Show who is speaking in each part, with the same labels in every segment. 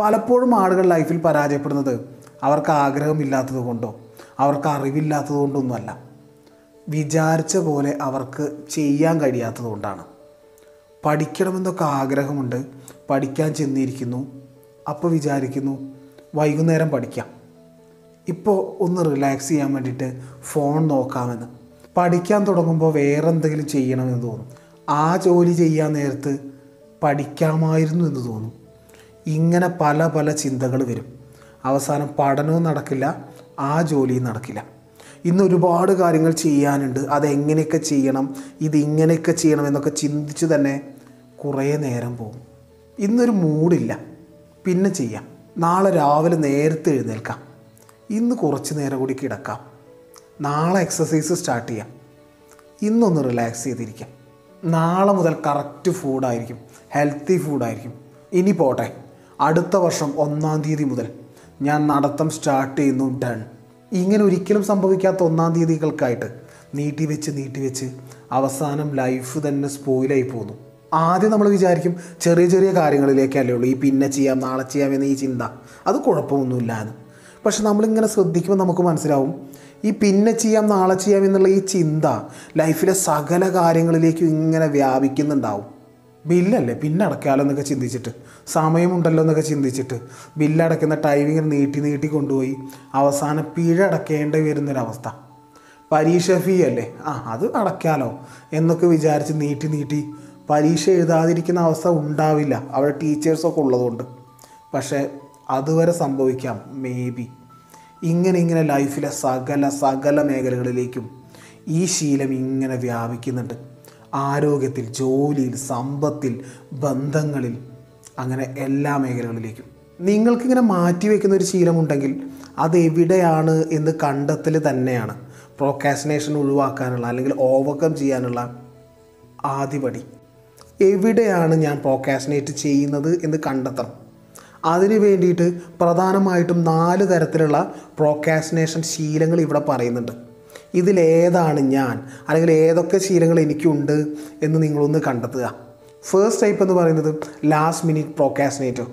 Speaker 1: പലപ്പോഴും ആളുകൾ ലൈഫിൽ പരാജയപ്പെടുന്നത് അവർക്ക് ആഗ്രഹമില്ലാത്തത് കൊണ്ടോ അവർക്ക് അറിവില്ലാത്തത് കൊണ്ടൊന്നുമല്ല. വിചാരിച്ച പോലെ അവർക്ക് ചെയ്യാൻ കഴിയാത്തത് കൊണ്ടാണ്. പഠിക്കണമെന്നൊക്കെ ആഗ്രഹമുണ്ട് പഠിക്കാൻ ചെന്നിരിക്കുന്നു അപ്പോൾ വിചാരിക്കുന്നു വൈകുന്നേരം പഠിക്കാം. ഇപ്പോൾ ഒന്ന് റിലാക്സ് ചെയ്യാൻ വേണ്ടിയിട്ട് ഫോൺ നോക്കാമെന്ന്. പഠിക്കാൻ തുടങ്ങുമ്പോൾ വേറെ എന്തെങ്കിലും ചെയ്യണമെന്ന് തോന്നും. ആ ജോലി ചെയ്യാൻ നേരത്ത് പഠിക്കാമായിരുന്നു എന്ന് തോന്നും. ഇങ്ങനെ പല പല ചിന്തകൾ വരും. അവസാനം പഠനവും നടക്കില്ല ആ ജോലിയും നടക്കില്ല. ഇന്ന് ഒരുപാട് കാര്യങ്ങൾ ചെയ്യാനുണ്ട്. അതെങ്ങനെയൊക്കെ ചെയ്യണം ഇതിങ്ങനെയൊക്കെ ചെയ്യണം എന്നൊക്കെ ചിന്തിച്ച് തന്നെ കുറേ നേരം പോകും. ഇന്നൊരു മൂടില്ല പിന്നെ ചെയ്യാം. നാളെ രാവിലെ നേരത്തെ എഴുന്നേൽക്കാം. ഇന്ന് കുറച്ച് നേരം കൂടി കിടക്കാം. നാളെ എക്സസൈസ് സ്റ്റാർട്ട് ചെയ്യാം. ഇന്നൊന്ന് റിലാക്സ് ചെയ്തിരിക്കാം. നാളെ മുതൽ കറക്റ്റ് ഫുഡായിരിക്കും ഹെൽത്തി ഫുഡായിരിക്കും ഇനി പോട്ടെ. അടുത്ത വർഷം ഒന്നാം തീയതി മുതൽ ഞാൻ നടത്തം സ്റ്റാർട്ട് ചെയ്യുന്നു ഡൺ ഇങ്ങനെ ഒരിക്കലും സംഭവിക്കാത്ത ഒന്നാം തീയതികൾക്കായിട്ട് നീട്ടിവെച്ച് നീട്ടിവെച്ച് നീട്ടി വെച്ച് അവസാനം ലൈഫ് തന്നെ സ്പോയിലായി പോകുന്നു ആദ്യം നമ്മൾ വിചാരിക്കും ചെറിയ ചെറിയ കാര്യങ്ങളിലേക്കല്ലേ ഉള്ളൂ. ഈ പിന്നെ ചെയ്യാം നാളെ ചെയ്യാം എന്ന ഈ ചിന്ത. അത് കുഴപ്പമൊന്നുമില്ല എന്ന് പക്ഷെ നമ്മളിങ്ങനെ ശ്രദ്ധിക്കുമ്പോൾ നമുക്ക് മനസ്സിലാവും ഈ പിന്നെ ചെയ്യാം നാളെ ചെയ്യാം എന്നുള്ള ഈ ചിന്ത ലൈഫിലെ സകല കാര്യങ്ങളിലേക്കും ഇങ്ങനെ വ്യാപിക്കുന്നുണ്ടാവും. ബില്ലല്ലേ? പിന്നെ അടക്കാലോ എന്നൊക്കെ ചിന്തിച്ചിട്ട്. സമയമുണ്ടല്ലോ എന്നൊക്കെ ചിന്തിച്ചിട്ട്. ബില്ലടയ്ക്കുന്ന ടൈമിങ് നീട്ടി നീട്ടി കൊണ്ടുപോയി. അവസാനം പിഴ അടക്കേണ്ടി വരുന്നൊരവസ്ഥ. പരീക്ഷ ഫീ അല്ലേ? ആ അത് അടയ്ക്കാലോ എന്നൊക്കെ വിചാരിച്ച് നീട്ടി നീട്ടി പരീക്ഷ എഴുതാതിരിക്കുന്ന അവസ്ഥ ഉണ്ടാവില്ല. അവിടെ ടീച്ചേഴ്സൊക്കെ ഉള്ളതുകൊണ്ട്. പക്ഷേ അതുവരെ സംഭവിക്കാം മേ ബി ഇങ്ങനെ ഇങ്ങനെ ലൈഫിലെ സകല സകല മേഖലകളിലേക്കും ഈ ശീലം ഇങ്ങനെ വ്യാപിക്കുന്നുണ്ട്. ആരോഗ്യത്തിൽ ജോലിയിൽ സമ്പത്തിൽ ബന്ധങ്ങളിൽ അങ്ങനെ എല്ലാ മേഖലകളിലേക്കും. നിങ്ങൾക്കിങ്ങനെ മാറ്റിവെക്കുന്ന ഒരു ശീലമുണ്ടെങ്കിൽ അത് എവിടെയാണ് എന്ന് കണ്ടെത്തൽ തന്നെയാണ്. പ്രോക്കാസിനേഷൻ ഒഴിവാക്കാനുള്ള അല്ലെങ്കിൽ ഓവർകം ചെയ്യാനുള്ള ആദ്യപടി എവിടെയാണ് ഞാൻ പ്രോക്കാസിനേറ്റ് ചെയ്യുന്നത് എന്ന് കണ്ടെത്തണം. അതിന് വേണ്ടിയിട്ട് പ്രധാനമായിട്ടും നാല് തരത്തിലുള്ള പ്രോക്കാസിനേഷൻ ശീലങ്ങൾ ഇവിടെ പറയുന്നുണ്ട്. ഇതിലേതാണ് ഞാൻ അല്ലെങ്കിൽ ഏതൊക്കെ ശീലങ്ങൾ എനിക്കുണ്ട് എന്ന് നിങ്ങളൊന്ന് കണ്ടെത്തുക. ഫേസ്റ്റ് ടൈപ്പ് എന്ന് പറയുന്നത് ലാസ്റ്റ് മിനിറ്റ് പ്രോക്കാസിനേറ്റർ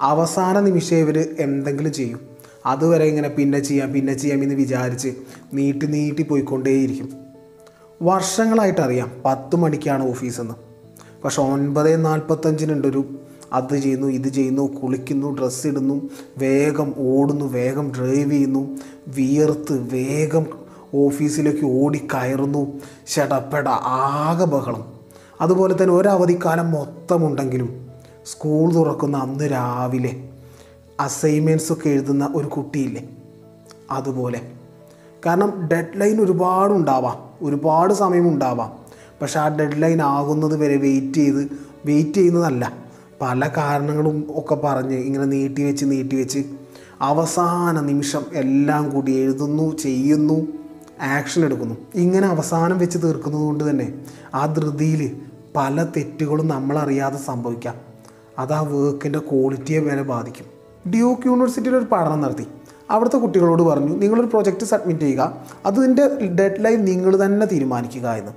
Speaker 1: അവസാന നിമിഷം ഇവർ എന്തെങ്കിലും ചെയ്യും. അതുവരെ ഇങ്ങനെ പിന്നെ ചെയ്യാം പിന്നെ ചെയ്യാം എന്ന് വിചാരിച്ച് നീട്ടി നീട്ടി പോയിക്കൊണ്ടേയിരിക്കും. വർഷങ്ങളായിട്ട് അറിയാം പത്ത് മണിക്കാണ് ഓഫീസെന്ന് പക്ഷെ ഒൻപത് നാൽപ്പത്തഞ്ചിനുണ്ട് ഒരു അത് ചെയ്യുന്നു ഇത് ചെയ്യുന്നു കുളിക്കുന്നു ഡ്രസ്സ് ഇടുന്നു വേഗം ഓടുന്നു വേഗം ഡ്രൈവ് ചെയ്യുന്നു വിയർത്ത് വേഗം ഓഫീസിലേക്ക് ഓടിക്കയറുന്നു ചെടപ്പെട ആകെ ബഹളം. അതുപോലെ തന്നെ ഒരവധിക്കാലം മൊത്തമുണ്ടെങ്കിലും സ്കൂൾ തുറക്കുന്ന അന്ന് രാവിലെ അസൈൻമെന്റ്സ് ഒക്കെ എഴുതുന്ന ഒരു കുട്ടിയില്ലേ? അതുപോലെ. കാരണം ഡെഡ് ലൈൻ ഒരുപാട് ഉണ്ടാവാം ഒരുപാട് സമയം ഉണ്ടാവാം പക്ഷെ ആ ഡെഡ് ലൈൻ ആകുന്നത് വരെ വെയിറ്റ് ചെയ്ത് വെയിറ്റ് ചെയ്യുന്നതല്ല. പല കാരണങ്ങളും ഒക്കെ പറഞ്ഞ് ഇങ്ങനെ നീട്ടി വെച്ച് നീട്ടി വെച്ച് അവസാന നിമിഷം എല്ലാം കൂടി എഴുതുന്നു ചെയ്യുന്നു. ആക്ഷൻ എടുക്കുന്നു. ഇങ്ങനെ അവസാനം വെച്ച് തീർക്കുന്നത് കൊണ്ട് തന്നെ ആ ധൃതിയിൽ പല തെറ്റുകളും നമ്മളറിയാതെ സംഭവിക്കാം. അത് ആ വർക്കിന്റെ ക്വാളിറ്റിയെ വരെ ബാധിക്കും. ഡ്യൂക്ക് യൂണിവേഴ്സിറ്റിയിൽ ഒരു പഠനം നടത്തി. അവിടുത്തെ കുട്ടികളോട് പറഞ്ഞു നിങ്ങളൊരു പ്രൊജക്റ്റ് സബ്മിറ്റ് ചെയ്യുക. അതിന്റെ ഡെഡ് ലൈൻ നിങ്ങൾ തന്നെ തീരുമാനിക്കുക എന്ന്.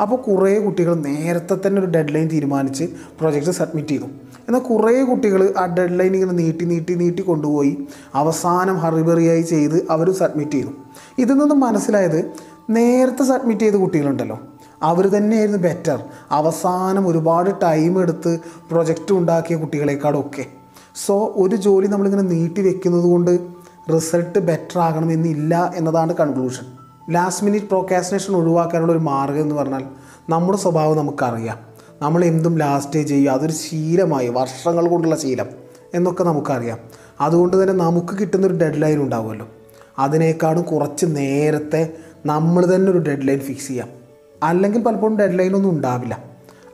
Speaker 1: അപ്പോൾ കുറേ കുട്ടികൾ നേരത്തെ തന്നെ ഒരു ഡെഡ് ലൈൻ തീരുമാനിച്ച് പ്രൊജക്റ്റ് സബ്മിറ്റ് ചെയ്തു. എന്നാൽ കുറേ കുട്ടികൾ ആ ഡെഡ് ലൈൻ ഇങ്ങനെ നീട്ടി നീട്ടി നീട്ടി കൊണ്ടുപോയി അവസാനം ഹറിബറിയായി ചെയ്ത് അവർ സബ്മിറ്റ് ചെയ്തു. ഇതിൽ നിന്ന് മനസ്സിലായത് നേരത്തെ സബ്മിറ്റ് ചെയ്ത കുട്ടികളുണ്ടല്ലോ. അവർ തന്നെയായിരുന്നു ബെറ്റർ അവസാനം ഒരുപാട് ടൈം എടുത്ത് പ്രൊജക്റ്റ് ഉണ്ടാക്കിയ കുട്ടികളെക്കാളൊക്കെ. സോ ഒരു ജോലി നമ്മളിങ്ങനെ നീട്ടി വെക്കുന്നത് കൊണ്ട് റിസൾട്ട് ബെറ്റർ ആകണമെന്നില്ല എന്നതാണ് കൺക്ലൂഷൻ ലാസ്റ്റ് മിനിറ്റ് പ്രോക്കാസിനേഷൻ ഒഴിവാക്കാനുള്ള ഒരു മാർഗം എന്ന് പറഞ്ഞാൽ നമ്മുടെ സ്വഭാവം നമുക്കറിയാം. നമ്മൾ എന്തും ലാസ്റ്റ് ചെയ്യുക. അതൊരു ശീലമായി വർഷങ്ങൾ കൊണ്ടുള്ള ശീലം എന്നൊക്കെ നമുക്കറിയാം. അതുകൊണ്ട് തന്നെ നമുക്ക് കിട്ടുന്നൊരു ഡെഡ് ലൈൻ ഉണ്ടാവുമല്ലോ. അതിനേക്കാളും കുറച്ച് നേരത്തെ നമ്മൾ തന്നെ ഒരു ഡെഡ് ലൈൻ ഫിക്സ് ചെയ്യാം. അല്ലെങ്കിൽ പലപ്പോഴും ഡെഡ് ലൈൻ ഒന്നും ഉണ്ടാവില്ല.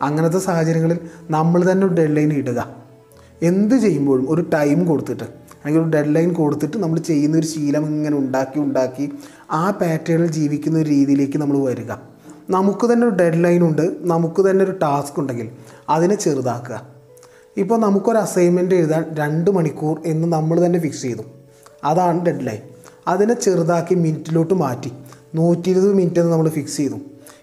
Speaker 1: അങ്ങനത്തെ സാഹചര്യങ്ങളിൽ നമ്മൾ തന്നെ ഒരു ഡെഡ് ലൈൻ ഇടുക. എന്ത് ചെയ്യുമ്പോഴും ഒരു ടൈം കൊടുത്തിട്ട് അല്ലെങ്കിൽ ഒരു ഡെഡ് ലൈൻ കൊടുത്തിട്ട് നമ്മൾ ചെയ്യുന്ന ഒരു ശീലം ഇങ്ങനെ ഉണ്ടാക്കി ഉണ്ടാക്കി ആ പാറ്റേണിൽ ജീവിക്കുന്ന ഒരു രീതിയിലേക്ക് നമ്മൾ വരിക. നമുക്ക് തന്നെ ഒരു ഡെഡ് ലൈൻ ഉണ്ട് നമുക്ക് തന്നെ ഒരു ടാസ്ക് ഉണ്ടെങ്കിൽ അതിനെ ചെറുതാക്കുക. ഇപ്പോൾ നമുക്കൊരു അസൈൻമെന്റ് എഴുതാൻ രണ്ട് മണിക്കൂർ എന്ന് നമ്മൾ തന്നെ ഫിക്സ് ചെയ്തു. അതാണ് ഡെഡ് ലൈൻ അതിനെ ചെറുതാക്കി മിനിറ്റിലോട്ട് മാറ്റി. നൂറ്റി ഇരുപത് മിനിറ്റ് എന്ന് നമ്മൾ ഫിക്സ് ചെയ്തു.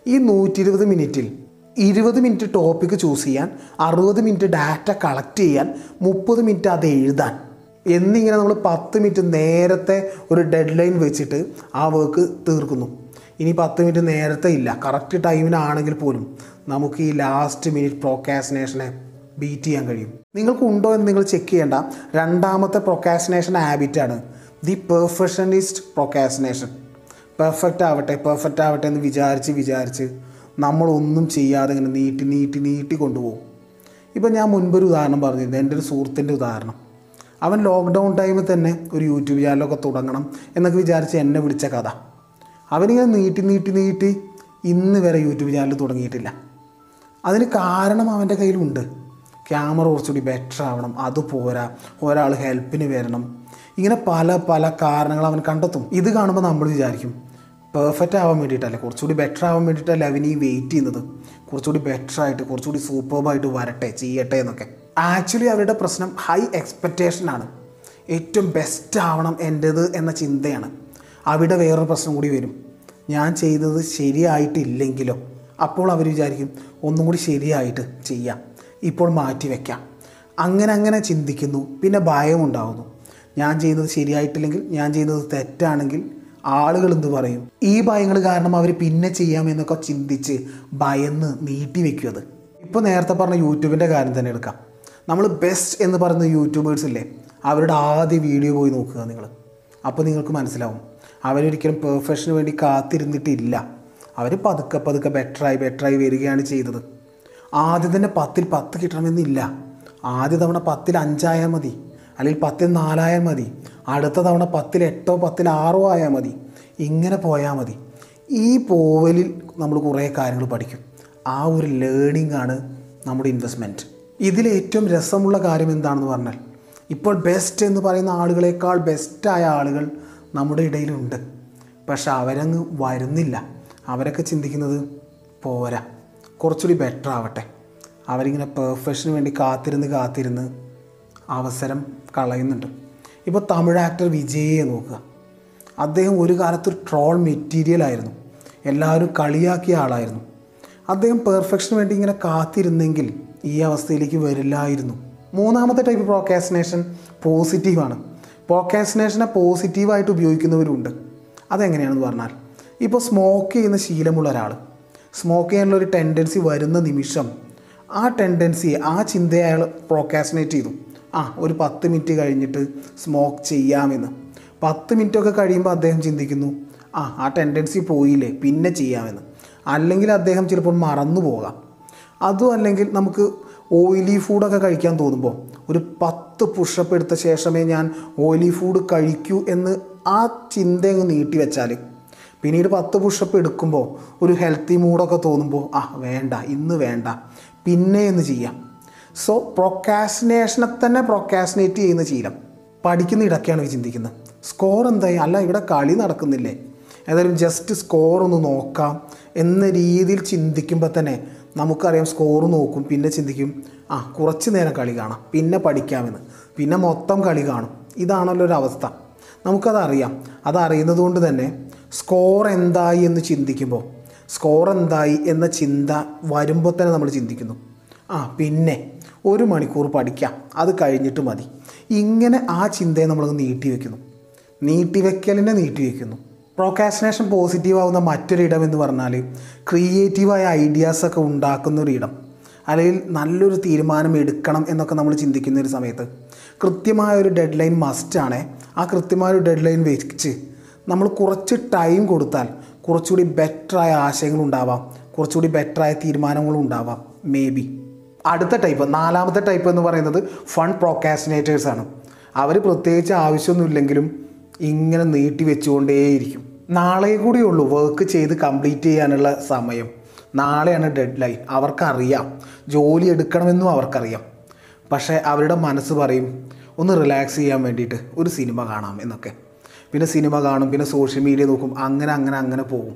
Speaker 1: ഈ നൂറ്റി ഇരുപത് മിനിറ്റിൽ ഇരുപത് മിനിറ്റ് ടോപ്പിക്ക് ചൂസ് ചെയ്യാൻ അറുപത് മിനിറ്റ് ഡാറ്റ കളക്ട് ചെയ്യാൻ മുപ്പത് മിനിറ്റ് അത് എഴുതാൻ. എന്നിങ്ങനെ നമ്മൾ പത്ത് മിനിറ്റ് നേരത്തെ ഒരു ഡെഡ് ലൈൻ വെച്ചിട്ട് ആ വർക്ക് തീർക്കുന്നു. ഇനി പത്ത് മിനിറ്റ് നേരത്തെ ഇല്ല. കറക്റ്റ് ടൈമിനാണെങ്കിൽ പോലും നമുക്ക് ഈ ലാസ്റ്റ് മിനിറ്റ് പ്രോക്കാസിനേഷനെ ബീറ്റ് ചെയ്യാൻ കഴിയും. നിങ്ങൾക്ക് ഉണ്ടോ എന്ന് നിങ്ങൾ ചെക്ക് ചെയ്യേണ്ട രണ്ടാമത്തെ പ്രൊക്കാസിനേഷൻ ഹാബിറ്റാണ് ദി പെർഫെക്ഷനിസ്റ്റ് പ്രൊക്കാസിനേഷൻ പെർഫെക്റ്റ് ആവട്ടെ പെർഫെക്റ്റ് ആവട്ടെ എന്ന് വിചാരിച്ച് വിചാരിച്ച് നമ്മളൊന്നും ചെയ്യാതെ ഇങ്ങനെ നീട്ടി നീട്ടി നീട്ടി കൊണ്ടുപോകും. ഇപ്പം ഞാൻ മുൻപൊരു ഉദാഹരണം പറഞ്ഞിരുന്നു. എന്റെ ഒരു സുഹൃത്തിന്റെ ഉദാഹരണം. അവൻ ലോക്ക്ഡൗൺ ടൈമിൽ തന്നെ ഒരു യൂട്യൂബ് ചാനലൊക്കെ തുടങ്ങണം എന്നൊക്കെ വിചാരിച്ച് എന്നെ വിളിച്ച കഥ. അവനിങ്ങനെ നീട്ടി നീട്ടി നീട്ടി ഇന്ന് വരെ യൂട്യൂബ് ചാനൽ തുടങ്ങിയിട്ടില്ല. അതിന് കാരണം അവന്റെ കയ്യിലുണ്ട്. ക്യാമറ കുറച്ചുകൂടി ബെറ്റർ ആവണം അത് പോരാ ഒരാൾ ഹെൽപ്പിന് വരണം. ഇങ്ങനെ പല പല കാരണങ്ങൾ അവൻ കണ്ടെത്തും. ഇത് കാണുമ്പോൾ നമ്മൾ വിചാരിക്കും പെർഫെക്റ്റ് ആവാൻ വേണ്ടിയിട്ടല്ലേ കുറച്ചുകൂടി ബെറ്റർ ആവാൻ വേണ്ടിയിട്ടല്ലേ അവൻ വെയിറ്റ് ചെയ്യുന്നത്? കുറച്ചുകൂടി ബെറ്റർ ആയിട്ട് കുറച്ചുകൂടി സൂപ്പർബായിട്ട് വരട്ടെ ചെയ്യട്ടെ എന്നൊക്കെ. ആക്ച്വലി അവരുടെ പ്രശ്നം ഹൈ എക്സ്പെക്റ്റേഷൻ ആണ്. ഏറ്റവും ബെസ്റ്റ് ആവണം എന്റേത് എന്ന ചിന്തയാണ്. അവിടെ വേറൊരു പ്രശ്നം കൂടി വരും. ഞാൻ ചെയ്തത് ശരിയായിട്ടില്ലെങ്കിലോ? അപ്പോൾ അവർ വിചാരിക്കും ഒന്നും കൂടി ശരിയായിട്ട് ചെയ്യാം. ഇപ്പോൾ മാറ്റി വയ്ക്കാം അങ്ങനെ അങ്ങനെ ചിന്തിക്കുന്നു. പിന്നെ ഭയമുണ്ടാകുന്നു ഞാൻ ചെയ്യുന്നത് ശരിയായിട്ടില്ലെങ്കിൽ ഞാൻ ചെയ്യുന്നത് തെറ്റാണെങ്കിൽ ആളുകൾ എന്ത് പറയും? ഈ ഭയങ്ങൾ കാരണം അവർ പിന്നെ ചെയ്യാമെന്നൊക്കെ ചിന്തിച്ച് ഭയന്ന് നീട്ടി വെക്കും അത്. ഇപ്പോൾ നേരത്തെ പറഞ്ഞ യൂട്യൂബിന്റെ കാര്യം തന്നെ എടുക്കാം. നമ്മൾ ബെസ്റ്റ് എന്ന് പറയുന്ന യൂട്യൂബേഴ്സ് ഇല്ലേ അവരുടെ ആദ്യ വീഡിയോ പോയി നോക്കുക നിങ്ങൾ. അപ്പോൾ നിങ്ങൾക്ക് മനസ്സിലാവും. അവരൊരിക്കലും പെർഫെക്ഷന് വേണ്ടി കാത്തിരുന്നിട്ടില്ല. അവർ പതുക്കെ പതുക്കെ ബെറ്ററായി ബെറ്ററായി വരികയാണ് ചെയ്തത്. ആദ്യം തന്നെ പത്തിൽ പത്ത് കിട്ടണമെന്നില്ല. ആദ്യ തവണ പത്തിൽ അഞ്ചായാൽ മതി അല്ലെങ്കിൽ പത്തിൽ നാലായാൽ മതി അടുത്ത തവണ പത്തിൽ എട്ടോ പത്തിൽ ആറോ ആയാൽ മതി. ഇങ്ങനെ പോയാൽ മതി. ഈ പോവലിൽ നമ്മൾ കുറേ കാര്യങ്ങൾ പഠിക്കും. ആ ഒരു ലേണിംഗ് ആണ് നമ്മുടെ ഇൻവെസ്റ്റ്മെന്റ് ഇതിൽ ഏറ്റവും രസമുള്ള കാര്യം എന്താണെന്ന് പറഞ്ഞാൽ ഇപ്പോൾ ബെസ്റ്റ് എന്ന് പറയുന്ന ആളുകളെക്കാൾ ബെസ്റ്റായ ആളുകൾ നമ്മുടെ ഇടയിലുണ്ട്. പക്ഷെ അവരങ്ങ് വരുന്നില്ല. അവരൊക്കെ ചിന്തിക്കുന്നത് പോരാ കുറച്ചുകൂടി ബെറ്റർ ആവട്ടെ. അവരിങ്ങനെ പെർഫെക്ഷന് വേണ്ടി കാത്തിരുന്ന് കാത്തിരുന്ന് അവസരം കളയുന്നുണ്ട്. ഇപ്പോൾ തമിഴ് ആക്ടർ വിജയെ നോക്കുക. അദ്ദേഹം ഒരു കാലത്ത് ട്രോൾ മെറ്റീരിയൽ ആയിരുന്നു. എല്ലാവരും കളിയാക്കിയ ആളായിരുന്നു. അദ്ദേഹം പെർഫെക്ഷന് വേണ്ടി ഇങ്ങനെ കാത്തിരുന്നെങ്കിൽ ഈ അവസ്ഥയിലേക്ക് വരില്ലായിരുന്നു. മൂന്നാമത്തെ ടൈപ്പ് പ്രോക്കാസിനേഷൻ പോസിറ്റീവാണ് പ്രോക്കാസിനേഷനെ പോസിറ്റീവായിട്ട് ഉപയോഗിക്കുന്നവരുണ്ട്. അതെങ്ങനെയാണെന്ന് പറഞ്ഞാൽ ഇപ്പോൾ സ്മോക്ക് ചെയ്യുന്ന ശീലമുള്ള ഒരാൾ സ്മോക്ക് ചെയ്യാനുള്ള ഒരു ടെൻഡൻസി വരുന്ന നിമിഷം ആ ടെൻഡൻസി ആ ചിന്തയെ അയാൾ പ്രോക്കാസിനേറ്റ് ചെയ്തു. ആ ഒരു പത്ത് മിനിറ്റ് കഴിഞ്ഞിട്ട് സ്മോക്ക് ചെയ്യാമെന്ന്. പത്ത് മിനിറ്റൊക്കെ കഴിയുമ്പോൾ അദ്ദേഹം ചിന്തിക്കുന്നു ആ ആ ടെൻഡൻസി പോയില്ലേ പിന്നെ ചെയ്യാമെന്ന്. അല്ലെങ്കിൽ അദ്ദേഹം ചിലപ്പോൾ മറന്നു പോകാം. അതും അല്ലെങ്കിൽ നമുക്ക് ഓയിലി ഫുഡൊക്കെ കഴിക്കാൻ തോന്നുമ്പോൾ ഒരു പത്ത് പുഷപ്പ് എടുത്ത ശേഷമേ ഞാൻ ഓയിലി ഫുഡ് കഴിക്കൂ എന്ന് ആ ചിന്ത അങ്ങ് നീട്ടി വെച്ചാൽ പിന്നീട് പത്ത് പുഷപ്പ് എടുക്കുമ്പോൾ ഒരു ഹെൽത്തി മൂഡൊക്കെ തോന്നുമ്പോൾ ആ വേണ്ട ഇന്ന് വേണ്ട പിന്നെ എന്ന് ചെയ്യാം. സോ പ്രൊക്കാസിനേഷനെ തന്നെ പ്രൊക്കാസിനേറ്റ് ചെയ്യുന്ന ശീലം. പഠിക്കുന്ന ഇടയ്ക്കാണ് ചിന്തിക്കുന്നത്. സ്കോർ എന്തായി? അല്ല ഇവിടെ കളി നടക്കുന്നില്ലേ? ഏതായാലും ജസ്റ്റ് സ്കോർ ഒന്ന് നോക്കാം എന്ന രീതിയിൽ ചിന്തിക്കുമ്പോൾ തന്നെ നമുക്കറിയാം സ്കോർ നോക്കും പിന്നെ ചിന്തിക്കും ആ കുറച്ച് നേരം കളി കാണാം പിന്നെ പഠിക്കാമെന്ന് പിന്നെ മൊത്തം കളി കാണും. ഇതാണല്ലോ ഒരു അവസ്ഥ. നമുക്കതറിയാം. അതറിയുന്നത് കൊണ്ട് തന്നെ സ്കോർ എന്തായി എന്ന് ചിന്തിക്കുമ്പോൾ സ്കോർ എന്തായി എന്ന ചിന്ത വരുമ്പോൾ തന്നെ നമ്മൾ ചിന്തിക്കുന്നു. ആ പിന്നെ ഒരു മണിക്കൂർ പഠിക്കാം അത് കഴിഞ്ഞിട്ട് മതി. ഇങ്ങനെ ആ ചിന്തയെ നമ്മൾ നീട്ടി വെക്കുന്നു നീട്ടിവെക്കലിനെ നീട്ടിവെക്കുന്നു. പ്രോക്കാസിനേഷൻ പോസിറ്റീവ് ആവുന്ന മറ്റൊരിടം എന്ന് പറഞ്ഞാൽ ക്രിയേറ്റീവായ ഐഡിയാസൊക്കെ ഉണ്ടാക്കുന്ന ഒരു ഇടം. അല്ലെങ്കിൽ നല്ലൊരു തീരുമാനം എടുക്കണം എന്നൊക്കെ നമ്മൾ ചിന്തിക്കുന്ന ഒരു സമയത്ത് കൃത്യമായ ഒരു ഡെഡ് ലൈൻ മസ്റ്റാണ് ആ കൃത്യമായ ഒരു ഡെഡ് ലൈൻ വെച്ച് നമ്മൾ കുറച്ച് ടൈം കൊടുത്താൽ കുറച്ചുകൂടി ബെറ്ററായ ആശയങ്ങൾ ഉണ്ടാവാം. കുറച്ചുകൂടി ബെറ്ററായ തീരുമാനങ്ങളും ഉണ്ടാവാം. മേ ബി അടുത്ത ടൈപ്പ് നാലാമത്തെ ടൈപ്പ് എന്ന് പറയുന്നത് ഫൺ പ്രോക്കാസിനേറ്റേഴ്സാണ് അവർ പ്രത്യേകിച്ച് ആവശ്യമൊന്നുമില്ലെങ്കിലും ഇങ്ങനെ നീട്ടി വെച്ചുകൊണ്ടേയിരിക്കും. നാളെ കൂടെ ഉള്ളൂ വർക്ക് ചെയ്ത് കംപ്ലീറ്റ് ചെയ്യാനുള്ള സമയം. നാളെയാണ് ഡെഡ് ലൈൻ അവർക്കറിയാം. ജോലി എടുക്കണമെന്നും അവർക്കറിയാം. പക്ഷേ അവരുടെ മനസ്സ് പറയും ഒന്ന് റിലാക്സ് ചെയ്യാൻ വേണ്ടിയിട്ട് ഒരു സിനിമ കാണാം എന്നൊക്കെ. പിന്നെ സിനിമ കാണും പിന്നെ സോഷ്യൽ മീഡിയ നോക്കും അങ്ങനെ അങ്ങനെ അങ്ങനെ പോകും.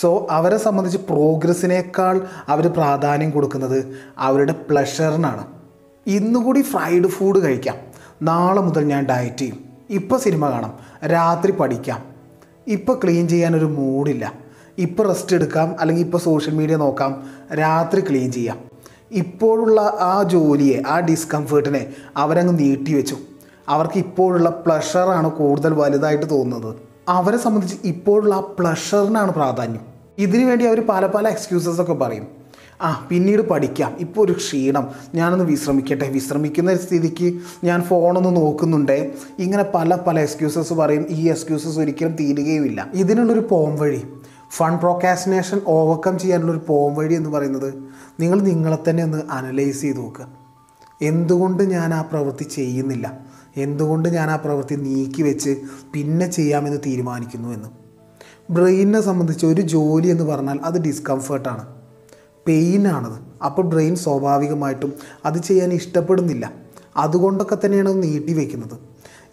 Speaker 1: സോ അവരെ സംബന്ധിച്ച് പ്രോഗ്രസ്സിനേക്കാൾ അവർ പ്രാധാന്യം കൊടുക്കുന്നത് അവരുടെ പ്ലഷറിനാണ് ഇന്നുകൂടി ഫ്രൈഡ് ഫുഡ് കഴിക്കാം. നാളെ മുതൽ ഞാൻ ഡയറ്റ് ചെയ്യും. ഇപ്പോൾ സിനിമ കാണാം. രാത്രി പഠിക്കാം. ഇപ്പോൾ ക്ലീൻ ചെയ്യാനൊരു മൂഡില്ല ഇപ്പോൾ റെസ്റ്റ് എടുക്കാം. അല്ലെങ്കിൽ ഇപ്പോൾ സോഷ്യൽ മീഡിയ നോക്കാം. രാത്രി ക്ലീൻ ചെയ്യാം. ഇപ്പോഴുള്ള ആ ജോലിയെ ആ ഡിസ്കംഫേർട്ടിനെ അവരങ്ങ് നീട്ടി വെച്ചു. അവർക്ക് ഇപ്പോഴുള്ള പ്ലഷറാണ് കൂടുതൽ വലുതായിട്ട് തോന്നുന്നത്. അവരെ സംബന്ധിച്ച് ഇപ്പോഴുള്ള ആ പ്ലഷറിനാണ് പ്രാധാന്യം. ഇതിനു വേണ്ടി അവർ പല പല എക്സ്ക്യൂസസ് ഒക്കെ പറയും. ആ പിന്നീട് പഠിക്കാം. ഇപ്പോൾ ഒരു ക്ഷീണം. ഞാനൊന്ന് വിശ്രമിക്കട്ടെ. വിശ്രമിക്കുന്ന സ്ഥിതിക്ക് ഞാൻ ഫോണൊന്ന് നോക്കുന്നുണ്ടേ. ഇങ്ങനെ പല പല എക്സ്ക്യൂസസ് പറയും. ഈ എക്സ്ക്യൂസസ് ഒരിക്കലും തീരുകയുമില്ല. ഇതിനുള്ളൊരു പോം വഴി ഫൺ പ്രോക്കാസിനേഷൻ ഓവർകം ചെയ്യാനുള്ളൊരു പോം വഴി എന്ന് പറയുന്നത് നിങ്ങൾ നിങ്ങളെ തന്നെ ഒന്ന് അനലൈസ് ചെയ്ത് നോക്കുക. എന്തുകൊണ്ട് ഞാൻ ആ പ്രവൃത്തി ചെയ്യുന്നില്ല? എന്തുകൊണ്ട് ഞാൻ ആ പ്രവൃത്തി നീക്കി വെച്ച് പിന്നെ ചെയ്യാമെന്ന് തീരുമാനിക്കുന്നു എന്ന്. ബ്രെയിനിനെ സംബന്ധിച്ച് ഒരു ജോലി എന്ന് പറഞ്ഞാൽ അത് ഡിസ്കംഫേർട്ടാണ് പെയിനാണത്. അപ്പോൾ ബ്രെയിൻ സ്വാഭാവികമായിട്ടും അത് ചെയ്യാൻ ഇഷ്ടപ്പെടുന്നില്ല. അതുകൊണ്ടൊക്കെ തന്നെയാണ് അത് നീട്ടി വയ്ക്കുന്നത്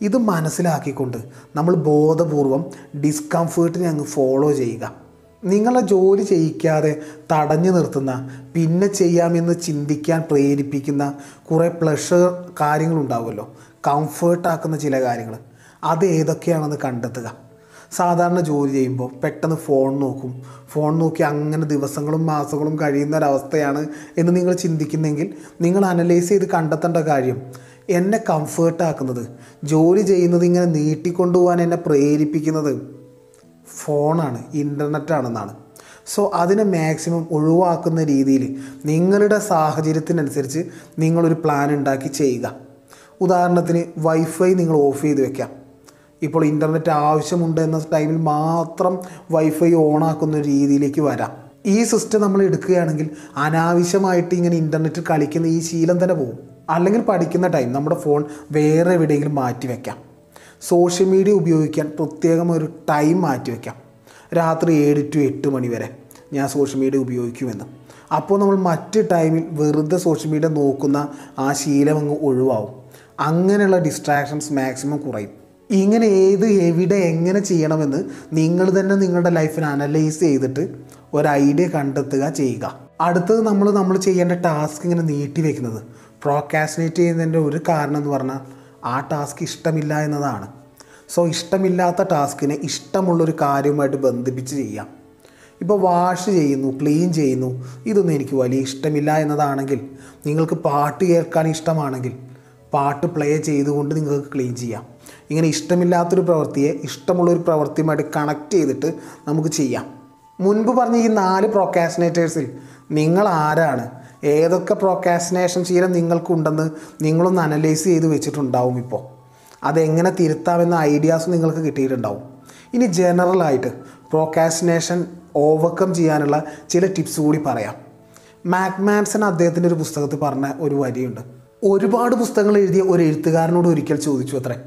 Speaker 1: ഇത് മനസ്സിലാക്കിക്കൊണ്ട് നമ്മൾ ബോധപൂർവം ഡിസ്കംഫേർട്ടിനെ അങ്ങ് ഫോളോ ചെയ്യുക. നിങ്ങളെ ജോലി ചെയ്യിക്കാതെ തടഞ്ഞു നിർത്തുന്ന പിന്നെ ചെയ്യാമെന്ന് ചിന്തിക്കാൻ പ്രേരിപ്പിക്കുന്ന കുറേ പ്ലഷർ കാര്യങ്ങളുണ്ടാവുമല്ലോ. കംഫേർട്ടാക്കുന്ന ചില കാര്യങ്ങൾ. അത് ഏതൊക്കെയാണെന്ന് കണ്ടെത്തുക. സാധാരണ ജോലി ചെയ്യുമ്പോൾ പെട്ടെന്ന് ഫോൺ നോക്കും. ഫോൺ നോക്കി അങ്ങനെ ദിവസങ്ങളും മാസങ്ങളും കഴിയുന്ന ഒരവസ്ഥയാണ് എന്ന് നിങ്ങൾ ചിന്തിക്കുന്നെങ്കിൽ നിങ്ങൾ അനലൈസ് ചെയ്ത് കണ്ടെത്തേണ്ട കാര്യം എന്നെ കംഫേർട്ടാക്കുന്നത് ജോലി ചെയ്യുന്നത് ഇങ്ങനെ നീട്ടിക്കൊണ്ടുപോകാൻ എന്നെ പ്രേരിപ്പിക്കുന്നത് ഫോണാണ് ഇന്റർനെറ്റാണെന്നാണ് സോ അതിനെ മാക്സിമം ഒഴിവാക്കുന്ന രീതിയിൽ നിങ്ങളുടെ സാഹചര്യത്തിനനുസരിച്ച് നിങ്ങളൊരു പ്ലാൻ ഉണ്ടാക്കി ചെയ്യുക. ഉദാഹരണത്തിന് വൈഫൈ നിങ്ങൾ ഓഫ് ചെയ്ത് വെക്കാം. ഇപ്പോൾ ഇന്റർനെറ്റ് ആവശ്യമുണ്ട് എന്ന ടൈമിൽ മാത്രം വൈഫൈ ഓണാക്കുന്ന രീതിയിലേക്ക് വരാം. ഈ സിസ്റ്റം നമ്മൾ എടുക്കുകയാണെങ്കിൽ അനാവശ്യമായിട്ട് ഇങ്ങനെ ഇന്റർനെറ്റ് കളിക്കുന്ന ഈ ശീലം തന്നെ പോകും. അല്ലെങ്കിൽ പഠിക്കുന്ന ടൈം നമ്മുടെ ഫോൺ വേറെ എവിടെയെങ്കിലും മാറ്റി വയ്ക്കാം സോഷ്യൽ മീഡിയ ഉപയോഗിക്കാൻ പ്രത്യേകം ഒരു ടൈം മാറ്റി വയ്ക്കാം രാത്രി ഏഴ് ടു എട്ട് മണി വരെ ഞാൻ സോഷ്യൽ മീഡിയ ഉപയോഗിക്കുമെന്ന്. അപ്പോൾ നമ്മൾ മറ്റ് ടൈമിൽ വെറുതെ സോഷ്യൽ മീഡിയ നോക്കുന്ന ആ ശീലം അങ്ങ് ഒഴിവാവും. അങ്ങനെയുള്ള ഡിസ്ട്രാക്ഷൻസ് മാക്സിമം കുറയും. ഇങ്ങനെ ഏത് എവിടെ എങ്ങനെ ചെയ്യണമെന്ന് നിങ്ങൾ തന്നെ നിങ്ങളുടെ ലൈഫിനെ അനലൈസ് ചെയ്തിട്ട് ഒരു ഐഡിയ കണ്ടെത്തുക ചെയ്യുക. അടുത്തത് നമ്മൾ നമ്മൾ ചെയ്യേണ്ട ടാസ്ക് ഇങ്ങനെ നീട്ടി വെക്കുന്നത്. പ്രോക്കാസിനേറ്റ് ചെയ്യുന്നതിന്റെ ഒരു കാരണം എന്ന് പറഞ്ഞാൽ ആ ടാസ്ക് ഇഷ്ടമില്ല എന്നതാണ്. സോ ഇഷ്ടമില്ലാത്ത ടാസ്കിനെ ഇഷ്ടമുള്ളൊരു കാര്യവുമായിട്ട് ബന്ധിപ്പിച്ച് ചെയ്യാം ഇപ്പോൾ വാഷ് ചെയ്യുന്നു ക്ലീൻ ചെയ്യുന്നു ഇതൊന്നും എനിക്ക് വലിയ ഇഷ്ടമില്ല എന്നതാണെങ്കിൽ നിങ്ങൾക്ക് പാട്ട് കേൾക്കാൻ ഇഷ്ടമാണെങ്കിൽ പാട്ട് പ്ലേ ചെയ്തുകൊണ്ട് നിങ്ങൾക്ക് ക്ലീൻ ചെയ്യാം. ഇങ്ങനെ ഇഷ്ടമില്ലാത്തൊരു പ്രവൃത്തിയെ ഇഷ്ടമുള്ളൊരു പ്രവൃത്തിയുമായിട്ട് കണക്ട് ചെയ്തിട്ട് നമുക്ക് ചെയ്യാം. മുൻപ് പറഞ്ഞ ഈ നാല് പ്രൊക്കാസിനേറ്റേഴ്സിൽ നിങ്ങൾ ആരാണ്? ഏതൊക്കെ പ്രൊക്കാസിനേഷൻ ശീലം നിങ്ങൾക്കുണ്ടെന്ന് നിങ്ങളൊന്ന് അനലൈസ് ചെയ്ത് വെച്ചിട്ടുണ്ടാവും ഇപ്പോൾ. അതെങ്ങനെ തിരുത്താമെന്ന ഐഡിയാസ് നിങ്ങൾക്ക് കിട്ടിയിട്ടുണ്ടാവും. ഇനി ജനറലായിട്ട് പ്രോക്കാസിനേഷൻ ഓവർകം ചെയ്യാനുള്ള ചില ടിപ്സ് കൂടി പറയാം. മാക്മാൻസൺ അദ്ദേഹത്തിന്റെ ഒരു പുസ്തകത്തിൽ പറഞ്ഞ ഒരു വരിയുണ്ട്. ഒരുപാട് പുസ്തകങ്ങൾ എഴുതിയ ഒരു എഴുത്തുകാരനോട് ഒരിക്കൽ ചോദിച്ചു അത്രേ.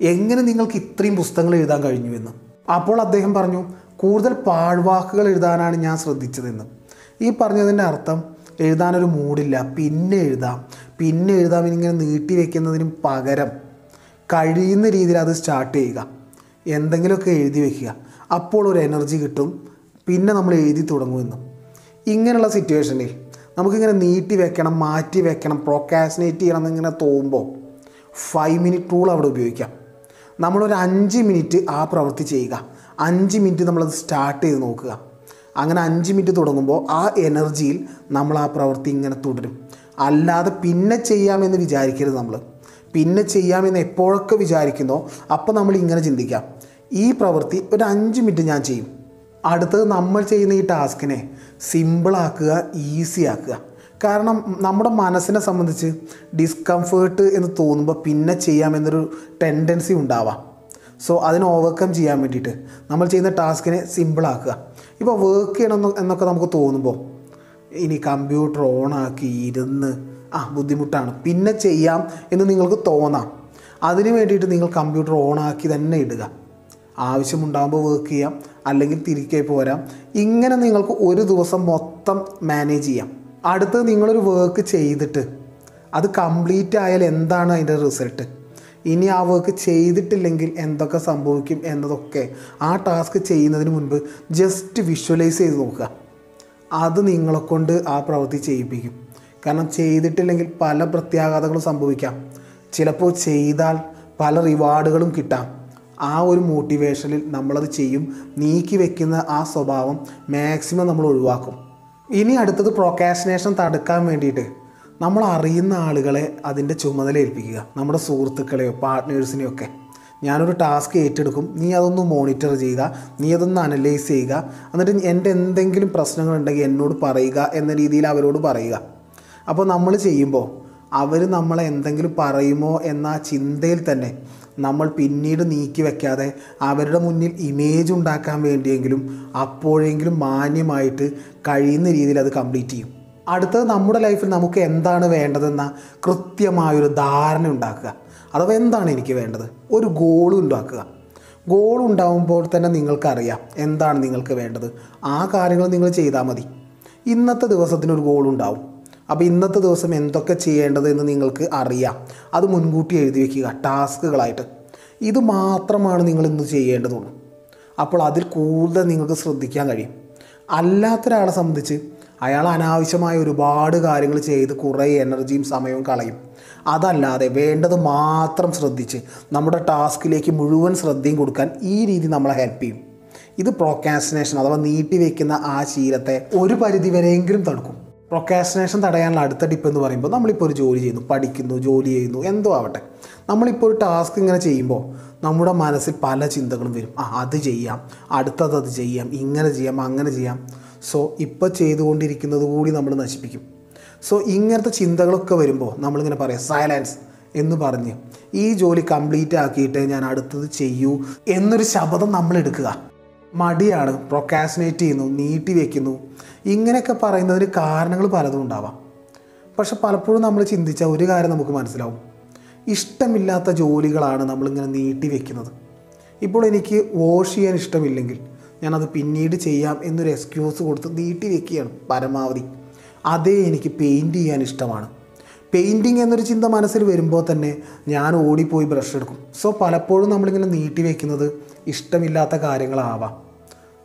Speaker 1: എങ്ങനെ നിങ്ങൾക്ക് ഇത്രയും പുസ്തകങ്ങൾ എഴുതാൻ കഴിഞ്ഞു എന്ന്? അപ്പോൾ അദ്ദേഹം പറഞ്ഞു കൂടുതൽ പാഴ്വാക്കുകൾ എഴുതാനാണ് ഞാൻ ശ്രദ്ധിച്ചതെന്ന്. ഈ പറഞ്ഞതിന്റെ അർത്ഥം എഴുതാനൊരു മൂടില്ല പിന്നെ എഴുതാം. പിന്നെ എഴുതാം ഇങ്ങനെ നീട്ടി വെക്കുന്നതിനും പകരം കഴിയുന്ന രീതിയിൽ അത് സ്റ്റാർട്ട് ചെയ്യുക. എന്തെങ്കിലുമൊക്കെ എഴുതി വയ്ക്കുക അപ്പോൾ ഒരു എനർജി കിട്ടും. പിന്നെ നമ്മൾ എഴുതി തുടങ്ങുമെന്നും. ഇങ്ങനെയുള്ള സിറ്റുവേഷനിൽ നമുക്കിങ്ങനെ നീട്ടി വെക്കണം മാറ്റി വെക്കണം പ്രോക്കാസിനേറ്റ് ചെയ്യണം എന്നിങ്ങനെ തോന്നുമ്പോൾ ഫൈവ് മിനിറ്റ് റൂൾ അവിടെ ഉപയോഗിക്കാം. നമ്മളൊരു അഞ്ച് മിനിറ്റ് ആ പ്രവൃത്തി ചെയ്യുക. അഞ്ച് മിനിറ്റ് നമ്മളത് സ്റ്റാർട്ട് ചെയ്ത് നോക്കുക. അങ്ങനെ അഞ്ച് മിനിറ്റ് തുടങ്ങുമ്പോൾ ആ എനർജിയിൽ നമ്മൾ ആ പ്രവൃത്തി ഇങ്ങനെ തുടരും. അല്ലാതെ പിന്നെ ചെയ്യാമെന്ന് വിചാരിക്കരുത് നമ്മൾ പിന്നെ ചെയ്യാമെന്ന് എപ്പോഴൊക്കെ വിചാരിക്കുന്നോ അപ്പോൾ നമ്മൾ ഇങ്ങനെ ചിന്തിക്കാം. ഈ പ്രവൃത്തി ഒരു അഞ്ച് മിനിറ്റ് ഞാൻ ചെയ്യും. അടുത്തത് നമ്മൾ ചെയ്യുന്ന ഈ ടാസ്കിനെ സിമ്പിളാക്കുക ഈസി ആക്കുക. കാരണം നമ്മുടെ മനസ്സിനെ സംബന്ധിച്ച് ഡിസ്കംഫേർട്ട് എന്ന് തോന്നുമ്പോൾ പിന്നെ ചെയ്യാമെന്നൊരു ടെൻഡൻസി ഉണ്ടാവാം. സോ അതിനെ ഓവർകം ചെയ്യാൻ വേണ്ടിയിട്ട് നമ്മൾ ചെയ്യുന്ന ടാസ്കിനെ സിമ്പിളാക്കുക ഇപ്പോൾ വർക്ക് ചെയ്യണം എന്നൊക്കെ നമുക്ക് തോന്നുമ്പോൾ ഇനി കമ്പ്യൂട്ടർ ഓണാക്കി ഇരുന്ന് ആ ബുദ്ധിമുട്ടാണ്. പിന്നെ ചെയ്യാം എന്ന് നിങ്ങൾക്ക് തോന്നാം. അതിന് വേണ്ടിയിട്ട് നിങ്ങൾ കമ്പ്യൂട്ടർ ഓണാക്കി തന്നെ ഇടുക. ആവശ്യമുണ്ടാകുമ്പോൾ വർക്ക് ചെയ്യാം. അല്ലെങ്കിൽ തിരികെ പോരാം. ഇങ്ങനെ നിങ്ങൾക്ക് ഒരു ദിവസം മൊത്തം മാനേജ് ചെയ്യാം. അടുത്തത് നിങ്ങളൊരു വർക്ക് ചെയ്തിട്ട് അത് കംപ്ലീറ്റ് ആയാൽ എന്താണ് അതിന്റെ റിസൾട്ട് ഇനി ആ വർക്ക് ചെയ്തിട്ടില്ലെങ്കിൽ എന്തൊക്കെ സംഭവിക്കും എന്നതൊക്കെ ആ ടാസ്ക് ചെയ്യുന്നതിന് മുൻപ് ജസ്റ്റ് വിഷ്വലൈസ് ചെയ്ത് നോക്കുക. അത് നിങ്ങളെ കൊണ്ട് ആ പ്രവൃത്തി ചെയ്യിപ്പിക്കും. കാരണം ചെയ്തിട്ടില്ലെങ്കിൽ പല പ്രത്യാഘാതങ്ങളും സംഭവിക്കാം. ചിലപ്പോൾ ചെയ്താൽ പല റിവാർഡുകളും കിട്ടാം. ആ ഒരു മോട്ടിവേഷനിൽ നമ്മളത് ചെയ്യും നീക്കി വെക്കുന്ന ആ സ്വഭാവം മാക്സിമം നമ്മൾ ഒഴിവാക്കും. ഇനി അടുത്തത് പ്രൊക്കാസിനേഷൻ തടുക്കാൻ വേണ്ടിയിട്ട് നമ്മൾ അറിയുന്ന ആളുകളെ അതിന്റെ ചുമതല ഏൽപ്പിക്കുക. നമ്മുടെ സുഹൃത്തുക്കളെയോ പാർട്ട്നേഴ്സിനെയോ ഒക്കെ ഞാനൊരു ടാസ്ക് ഏറ്റെടുക്കും നീ അതൊന്ന് മോണിറ്റർ ചെയ്യുക നീ അതൊന്ന് അനലൈസ് ചെയ്യുക എന്നിട്ട് എന്റെ എന്തെങ്കിലും പ്രശ്നങ്ങളുണ്ടെങ്കിൽ എന്നോട് പറയുക എന്ന രീതിയിൽ അവരോട് പറയുക. അപ്പോൾ നമ്മൾ ചെയ്യുമ്പോൾ അവർ നമ്മളെ എന്തെങ്കിലും പറയുമോ എന്ന ചിന്തയിൽ തന്നെ നമ്മൾ പിന്നീട് നീക്കി വെക്കാതെ അവരുടെ മുന്നിൽ ഇമേജ് ഉണ്ടാക്കാൻ വേണ്ടിയെങ്കിലും അപ്പോഴെങ്കിലും മാന്യമായിട്ട് കഴിയുന്ന രീതിയിൽ അത് കംപ്ലീറ്റ് ചെയ്യും. അടുത്തത് നമ്മുടെ ലൈഫിൽ നമുക്ക് എന്താണ് വേണ്ടതെന്ന കൃത്യമായൊരു ധാരണ ഉണ്ടാക്കുക. അഥവാ എന്താണ് എനിക്ക് വേണ്ടത്? ഒരു ഗോൾ ഉണ്ടാക്കുക. ഗോൾ ഉണ്ടാകുമ്പോൾ തന്നെ നിങ്ങൾക്കറിയാം എന്താണ് നിങ്ങൾക്ക് വേണ്ടത്. ആ കാര്യങ്ങൾ നിങ്ങൾ ചെയ്താൽ മതി. ഇന്നത്തെ ദിവസത്തിനൊരു ഗോൾ ഉണ്ടാവും. അപ്പോൾ ഇന്നത്തെ ദിവസം എന്തൊക്കെ ചെയ്യേണ്ടത് എന്ന് നിങ്ങൾക്ക് അറിയാം. അത് മുൻകൂട്ടി എഴുതി വയ്ക്കുക ടാസ്കുകളായിട്ട്. ഇത് മാത്രമാണ് നിങ്ങൾ ഇന്ന് ചെയ്യേണ്ടതുള്ളൂ. അപ്പോൾ അതിൽ കൂടുതൽ നിങ്ങൾക്ക് ശ്രദ്ധിക്കാൻ കഴിയും. അല്ലാത്തൊരാളെ സംബന്ധിച്ച് അയാൾ അനാവശ്യമായ ഒരുപാട് കാര്യങ്ങൾ ചെയ്ത് കുറേ എനർജിയും സമയവും കളയും. അതല്ലാതെ വേണ്ടത് മാത്രം ശ്രദ്ധിച്ച് നമ്മുടെ ടാസ്കിലേക്ക് മുഴുവൻ ശ്രദ്ധയും കൊടുക്കാൻ ഈ രീതി നമ്മളെ ഹെൽപ്പ് ചെയ്യും. ഇത് പ്രോക്കാസിനേഷൻ അഥവാ നീട്ടിവെക്കുന്ന ആ ശീലത്തെ ഒരു പരിധി വരെയെങ്കിലും തടുക്കും. പ്രൊക്കാസിനേഷൻ തടയാനുള്ള അടുത്ത ടിപ്പ് എന്ന് പറയുമ്പോൾ നമ്മളിപ്പോൾ ഒരു ജോലി ചെയ്യുന്നു പഠിക്കുന്നു ജോലി ചെയ്യുന്നു എന്തോ ആവട്ടെ. നമ്മളിപ്പോൾ ഒരു ടാസ്ക് ഇങ്ങനെ ചെയ്യുമ്പോൾ നമ്മുടെ മനസ്സിൽ പല ചിന്തകളും വരും. ആ അത് ചെയ്യാം അടുത്തത് അത് ചെയ്യാം ഇങ്ങനെ ചെയ്യാം അങ്ങനെ ചെയ്യാം. സോ ഇപ്പോൾ ചെയ്തുകൊണ്ടിരിക്കുന്നത് കൂടി നമ്മൾ നശിപ്പിക്കും. സോ ഇങ്ങനത്തെ ചിന്തകളൊക്കെ വരുമ്പോൾ നമ്മളിങ്ങനെ പറയാം സൈലൻസ് എന്ന് പറഞ്ഞ് ഈ ജോലി കംപ്ലീറ്റ് ആക്കിയിട്ട് ഞാൻ അടുത്തത് ചെയ്യൂ എന്നൊരു ശബ്ദം നമ്മൾ എടുക്കുക. മടിയാണ് പ്രൊക്കാസിനേറ്റ് ചെയ്യുന്നു നീട്ടി വയ്ക്കുന്നു ഇങ്ങനെയൊക്കെ പറയുന്നതിന് കാരണങ്ങൾ പലതും ഉണ്ടാവാം. പക്ഷെ പലപ്പോഴും നമ്മൾ ചിന്തിച്ച ഒരു കാര്യം നമുക്ക് മനസ്സിലാവും. ഇഷ്ടമില്ലാത്ത ജോലികളാണ് നമ്മളിങ്ങനെ നീട്ടി വെക്കുന്നത്. ഇപ്പോൾ എനിക്ക് വാഷ് ചെയ്യാൻ ഇഷ്ടമില്ലെങ്കിൽ ഞാനത് പിന്നീട് ചെയ്യാം എന്നൊരു എക്സ്ക്യൂസ് കൊടുത്ത് നീട്ടി വെക്കുകയാണ് പരമാവധി. അതേ എനിക്ക് പെയിന്റ് ചെയ്യാൻ ഇഷ്ടമാണ്. പെയിന്റിങ് എന്നൊരു ചിന്ത മനസ്സിൽ വരുമ്പോൾ തന്നെ ഞാൻ ഓടിപ്പോയി ബ്രഷ് എടുക്കും. സോ പലപ്പോഴും നമ്മളിങ്ങനെ നീട്ടി വെക്കുന്നത് ഇഷ്ടമില്ലാത്ത കാര്യങ്ങളാവാം.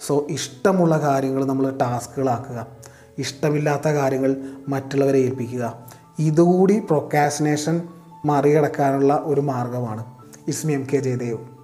Speaker 1: സോ ഇഷ്ടമുള്ള കാര്യങ്ങൾ നമ്മൾ ടാസ്കുകളാക്കുക. ഇഷ്ടമില്ലാത്ത കാര്യങ്ങൾ മറ്റുള്ളവരെ ഏൽപ്പിക്കുക. ഇതുകൂടി പ്രൊക്കാസിനേഷൻ മറികടക്കാനുള്ള ഒരു മാർഗമാണ്. ഇസ്മി എം കെ ജയദേവ്